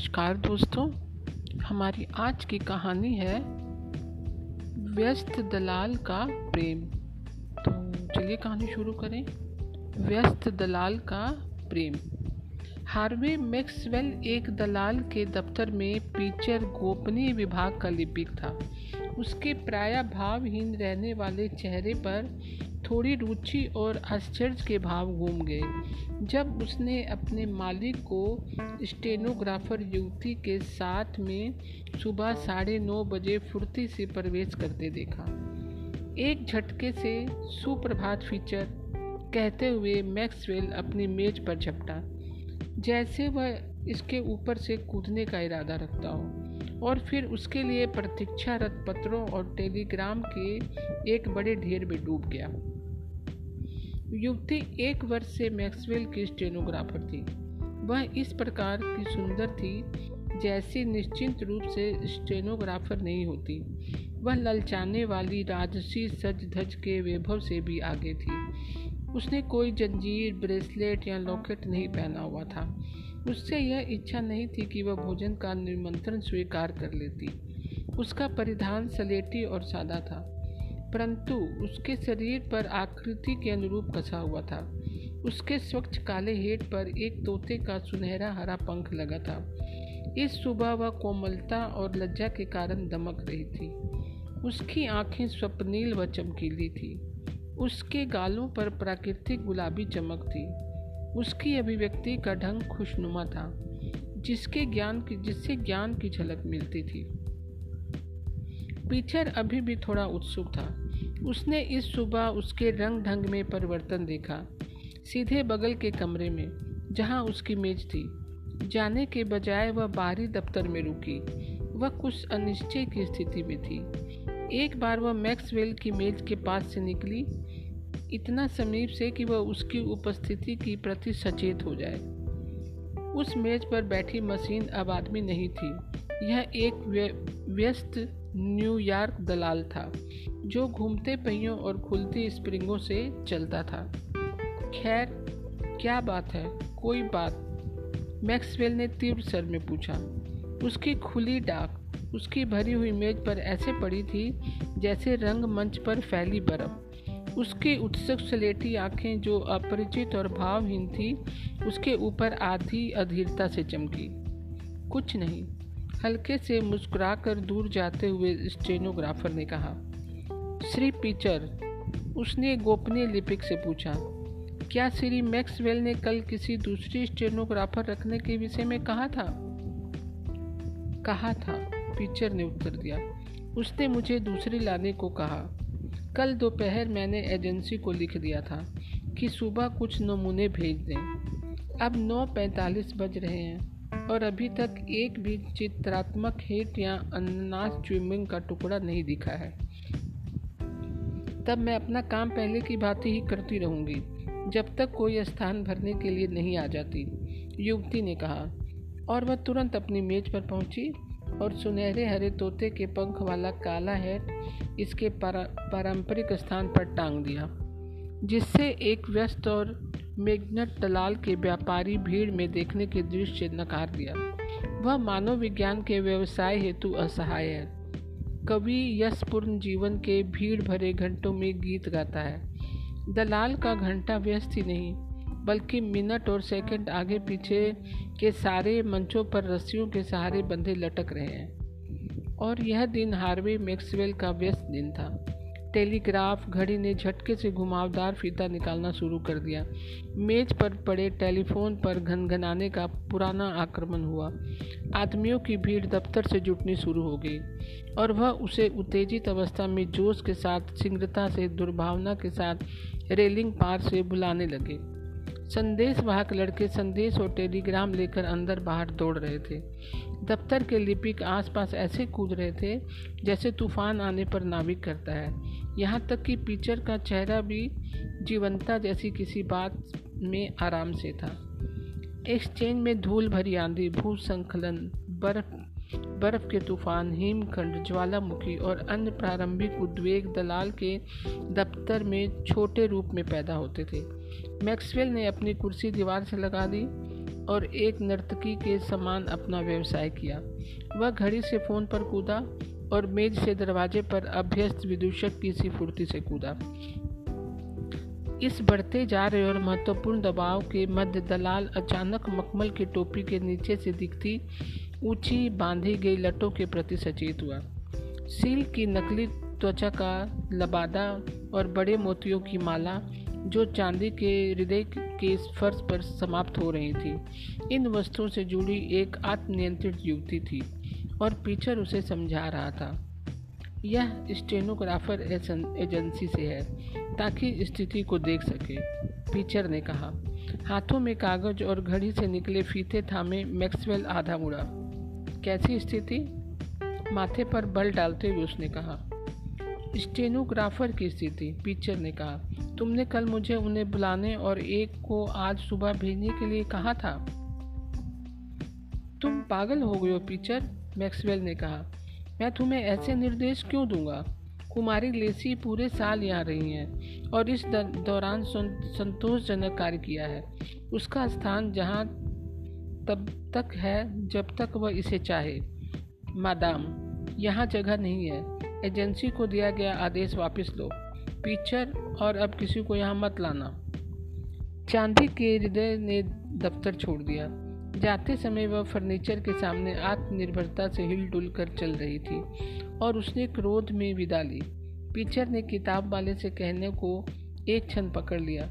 नमस्कार दोस्तों, हमारी आज की कहानी है व्यस्त दलाल का प्रेम। तो चलिए कहानी शुरू करें। व्यस्त दलाल का प्रेम। हार्वे मैक्सवेल एक दलाल के दफ्तर में पीचर गोपनीय विभाग का लिपिक था। उसके प्राय भावहीन रहने वाले चेहरे पर थोड़ी रुचि और आश्चर्य के भाव घूम गए। जब उसने अपने मालिक को स्टेनोग्राफर युवती के साथ में सुबह साढ़े नौ बजे फुर्ती से प्रवेश करते देखा। एक झटके से सुप्रभात फीचर कहते हुए मैक्सवेल अपनी मेज पर झपटा। जैसे वह इसके ऊपर से कूदने का इरादा रखता हो। और फिर उसके लिए प्रतीक्षारत पत्रों और टेलीग्राम के एक बड़े ढेर में डूब गया। युवती एक वर्ष से मैक्सवेल की स्टेनोग्राफर थी। वह इस प्रकार की सुंदर थी जैसी निश्चिंत रूप से स्टेनोग्राफर नहीं होती। वह ललचाने वाली राजसी सज धज के वैभव से भी आगे थी। उसने कोई जंजीर, ब्रेसलेट या लॉकेट नहीं पहना हुआ था। उससे यह इच्छा नहीं थी कि वह भोजन का निमंत्रण स्वीकार कर लेती। उसका परिधान सलेटी और सादा था, परंतु उसके शरीर पर आकृति के अनुरूप कसा हुआ था। उसके स्वच्छ काले हेट पर एक तोते का सुनहरा हरा पंख लगा था। इस सुबह वह कोमलता और लज्जा के कारण दमक रही थी। उसकी आँखें स्वप्नील व चमकीली थी। उसके गालों पर प्राकृतिक गुलाबी चमक थी। उसकी अभिव्यक्ति का ढंग खुशनुमा था, जिसके ज्ञान की, जिससे ज्ञान की झलक मिलती थी। पीछर अभी भी थोड़ा उत्सुक था। उसने इस सुबह उसके रंग ढंग में परिवर्तन देखा, सीधे बगल के कमरे में, जहाँ उसकी मेज थी। जाने के बजाय वह बाहरी दफ्तर में रुकी। वह कुछ अनिश्चय की स्थिति में थी। एक बार वह मैक्सवेल की मेज के पास से निकली इतना समीप से कि वह उसकी उपस्थिति की प्रति सचेत हो जाए। उस मेज पर बैठी मशीन अब आदमी नहीं थी। यह एक व्यस्त न्यूयॉर्क दलाल था, जो घूमते पहियों और खुलती स्प्रिंगों से चलता था। खैर, क्या बात है? कोई बात। मैक्सवेल ने तीव्र सर में पूछा। उसकी खुली डाक, उसकी भरी हुई मेज पर ऐसे पड़ी थी जैसे रंग मंच पर फैली बर्फ़। उसकी उत्सुक सलेटी आँखें जो अपरिचित और भावहीन थी, उसके ऊपर आधी अधीरता से चमकी। कुछ नहीं, हल्के से मुस्कुराकर दूर जाते हुए स्टेनोग्राफर ने कहा, श्री पीचर, उसने गोपनीय लिपिक से पूछा, क्या श्री मैक्सवेल ने कल किसी दूसरी स्टेनोग्राफर रखने के विषय में कहा था? कहा था, पीचर ने उत्तर दिया। उसने मुझे दूसरी लाने को कहा। कल दोपहर मैंने एजेंसी को लिख दिया था कि सुबह कुछ नमूने भेज दें। अब नौ पैंतालीस बज रहे हैं और अभी तक एक भी चित्रात्मक हिट या अनानास च्युइंग का टुकड़ा नहीं दिखा है। तब मैं अपना काम पहले की भांति ही करती रहूँगी, जब तक कोई स्थान भरने के लिए नहीं आ जाती, युवती ने कहा। और वह तुरंत अपनी मेज पर पहुँची और सुनहरे हरे तोते के पंख वाला काला हैट इसके पारंपरिक स्थान पर टांग दिया, जिससे एक व्यस्त और मेघनट दलाल के व्यापारी भीड़ में देखने के दृश्य नकार दिया। वह मानव विज्ञान के व्यवसाय हेतु असहाय है। कवि यशपूर्ण जीवन के भीड़ भरे घंटों में गीत गाता है। दलाल का घंटा व्यस्त ही नहीं बल्कि मिनट और सेकंड आगे पीछे के सारे मंचों पर रस्सियों के सहारे बंधे लटक रहे हैं। और यह दिन हार्वे मैक्सवेल का व्यस्त दिन था। टेलीग्राफ घड़ी ने झटके से घुमावदार फीता निकालना शुरू कर दिया। मेज पर पड़े टेलीफोन पर घनघनाने का पुराना आक्रमण हुआ। आदमियों की भीड़ दफ्तर से जुटनी शुरू हो गई और वह उसे उत्तेजित अवस्था में जोश के साथ शीघ्रता से, दुर्भावना के साथ रेलिंग पार से बुलाने लगे। संदेश वाहक लड़के संदेश और टेलीग्राम लेकर अंदर बाहर दौड़ रहे थे। दफ्तर के लिपिक आसपास ऐसे कूद रहे थे, जैसे तूफ़ान आने पर नाविक करता है। यहाँ तक कि पिचर का चेहरा भी जीवंता जैसी किसी बात में आराम से था। एक्सचेंज में धूल भरी आंधी, भूसंखलन, बर्फ़ बर्फ़ के तूफ़ान, हिमखंड, ज्वालामुखी और अन्य प्रारंभिक उद्वेग दलाल के दफ्तर में छोटे रूप में पैदा होते थे। मैक्सवेल ने अपनी कुर्सी दीवार से लगा दी और एक नर्तकी के समान अपना व्यवसाय किया। वह घड़ी से फ़ोन पर कूदा और मेज से दरवाजे पर अभ्यस्त विदूषक की सी फुर्ती से कूदा। इस बढ़ते जा रहे और महत्वपूर्ण दबाव के मध्य दलाल अचानक मखमल की टोपी के नीचे से दिखती ऊँची बांधी गई लटों के प्रति सचेत हुआ। सील की नकली त्वचा का लबादा और बड़े मोतियों की माला जो चांदी के हृदय के फर्श पर समाप्त हो रही थी। इन वस्तुओं से जुड़ी एक आत्मनियंत्रित युवती थी और पीछर उसे समझा रहा था। यह स्टेनोग्राफर एजेंसी से है, ताकि स्थिति को देख सके, पीचर ने कहा। हाथों में कागज़ और घड़ी से निकले फीते थामे मैक्सवेल आधा मुड़ा। कैसी स्थिति? माथे पर बल डालते हुए उसने कहा। स्टेनोग्राफर की स्थिति पिक्चर ने कहा, तुमने कल मुझे उन्हें बुलाने और एक को आज सुबह भेजने के लिए कहा था? तुम पागल हो गए हो पिक्चर मैक्सवेल ने कहा। मैं तुम्हें ऐसे निर्देश क्यों दूँगा? कुमारी लेसी पूरे साल यहाँ रही हैं और इस दौरान संतोषजनक कार्य किया है। उसका स्थान जहाँ तब तक है, जब तक वह इसे चाहे। मादाम, यहाँ जगह नहीं है। एजेंसी को दिया गया आदेश वापस लो। पिक्चर और अब किसी को यहाँ मत लाना। चांदी के हृदय ने दफ्तर छोड़ दिया। जाते समय वह फर्नीचर के सामने आत्मनिर्भरता से हिलडुल कर चल रही थी, और उसने क्रोध में विदा ली। पिक्चर ने किताब वाले से कहने को एक क्षण पकड़ लिया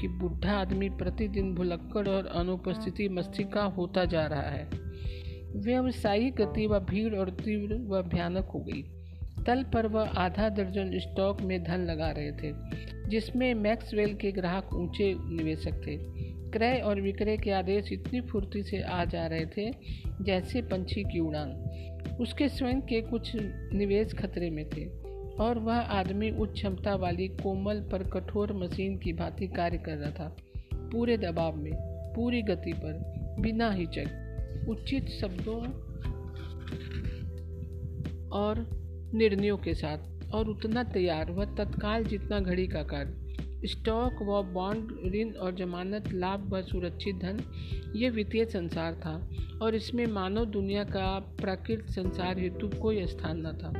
कि बुढ़ा आदमी प्रतिदिन भुलक्कड़ और अनुपस्थिति मस्ती का होता जा रहा है। व्यवसायिक गति व भीड़ और तीव्र व भयानक हो गई। तल पर वह आधा दर्जन स्टॉक में धन लगा रहे थे, जिसमें मैक्सवेल के ग्राहक ऊँचे निवेशक थे। क्रय और विक्रय के आदेश इतनी फुर्ती से आ जा रहे थे जैसे पंछी की उड़ान। उसके स्वयं के कुछ निवेश खतरे में थे, और वह आदमी उच्च क्षमता वाली कोमल पर कठोर मशीन की भांति कार्य कर रहा था। पूरे दबाव में, पूरी गति पर, बिना हिचक, उचित शब्दों और निर्णयों के साथ और उतना तैयार व तत्काल जितना घड़ी का कार्य। स्टॉक व बॉन्ड, ऋण और जमानत, लाभ व सुरक्षित धन, ये वित्तीय संसार था और इसमें मानव दुनिया का प्राकृतिक संसार हेतु कोई स्थान न था।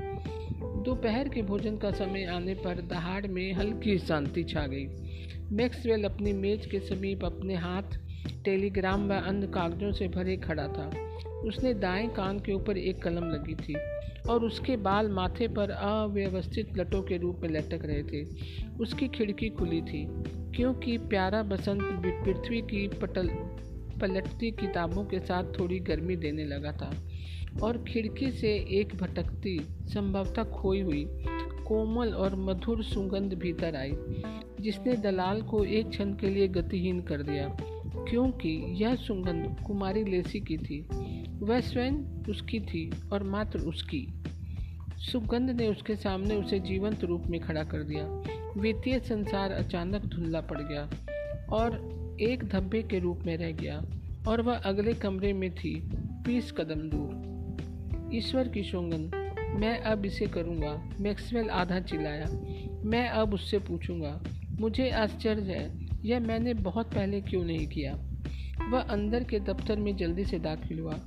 दोपहर के भोजन का समय आने पर दहाड़ में हल्की शांति छा गई। मैक्सवेल अपनी मेज के समीप अपने हाथ टेलीग्राम व अन्य कागजों से भरे खड़ा था। उसने दाएँ कान के ऊपर एक कलम लगी थी और उसके बाल माथे पर अव्यवस्थित लटों के रूप में लटक रहे थे। उसकी खिड़की खुली थी, क्योंकि प्यारा बसंत पृथ्वी की पटल, पलटती किताबों के साथ थोड़ी गर्मी देने लगा था और खिड़की से एक भटकती, संभवतः खोई हुई, कोमल और मधुर सुगंध भीतर आई, जिसने दलाल को एक क्षण के लिए गतिहीन कर दिया, क्योंकि यह सुगंध कुमारी लेसी की थी। वह स्वयं उसकी थी और मात्र उसकी। सुगंध ने उसके सामने उसे जीवंत रूप में खड़ा कर दिया। वित्तीय संसार अचानक धुंधला पड़ गया और एक धब्बे के रूप में रह गया और वह अगले कमरे में थी, बीस कदम दूर। ईश्वर की सोंगन मैं अब इसे करूँगा। मैक्सवेल आधा चिल्लाया। मैं अब उससे पूछूँगा, मुझे आश्चर्य है, यह मैंने बहुत पहले क्यों नहीं किया? वह अंदर के दफ्तर में जल्दी से दाखिल हुआ।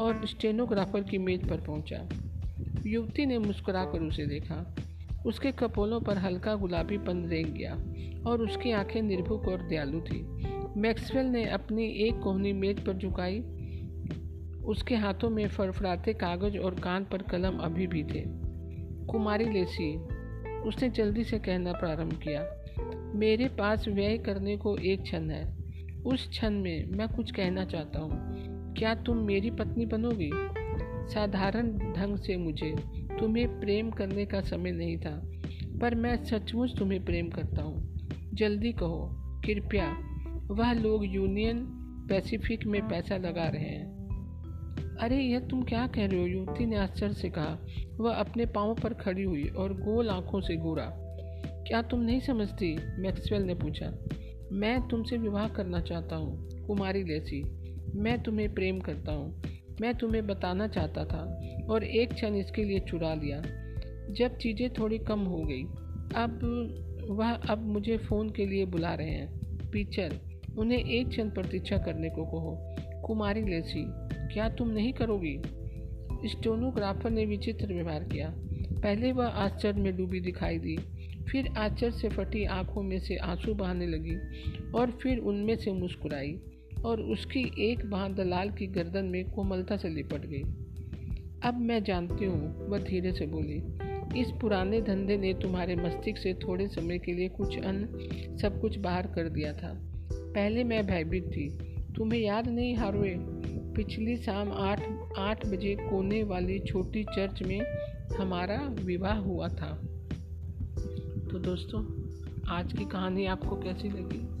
और स्टेनोग्राफर की मेज पर पहुँचा। युवती ने मुस्कुराकर उसे देखा। उसके कपोलों पर हल्का गुलाबी पन रेंग गया और उसकी आँखें निर्भुक और दयालु थी। मैक्सवेल ने अपनी एक कोहनी मेज पर झुकाई। उसके हाथों में फड़फड़ाते कागज़ और कान पर कलम अभी भी थे। कुमारी लेसी, उसने जल्दी से कहना प्रारंभ किया, मेरे पास व्यय करने को एक क्षण है। उस क्षण में मैं कुछ कहना चाहता हूँ। क्या तुम मेरी पत्नी बनोगी? साधारण ढंग से मुझे। तुम्हें प्रेम करने का समय नहीं था, पर मैं सचमुच तुम्हें प्रेम करता हूँ। जल्दी कहो, कृपया। वह लोग यूनियन पैसिफिक में पैसा लगा रहे हैं। अरे, यह तुम क्या कह रहे हो? युवती ने आश्चर्य से कहा। वह अपने पाँव पर खड़ी हुई और गोल आँखों से घूरा। क्या तुम नहीं समझती? मैक्सवेल ने पूछा। मैं तुमसे विवाह करना चाहता हूँ, कुमारी लेसी मैं तुम्हें प्रेम करता हूँ। मैं तुम्हें बताना चाहता था और एक क्षण इसके लिए चुरा लिया। जब चीज़ें थोड़ी कम हो गई, अब वह अब मुझे फ़ोन के लिए बुला रहे हैं। पीचर, उन्हें एक क्षण प्रतीक्षा करने को कहो। कुमारी लेसी, क्या तुम नहीं करोगी? स्टोनोग्राफर ने विचित्र व्यवहार किया। पहले वह आश्चर्य में डूबी दिखाई दी, फिर आश्चर्य से फटी आँखों में से आँसू बहाने लगी और फिर उनमें से मुस्कुराई। और उसकी एक बाह दलाल की गर्दन में कोमलता से लिपट गई। अब मैं जानती हूँ, वह धीरे से बोली, इस पुराने धंधे ने तुम्हारे मस्तिष्क से थोड़े समय के लिए कुछ अन्न, सब कुछ बाहर कर दिया था। पहले मैं भयभीत थी। तुम्हें याद नहीं हारवे पिछली शाम आठ आठ बजे कोने वाली छोटी चर्च में हमारा विवाह हुआ था। तो दोस्तों, आज की कहानी आपको कैसी लगी?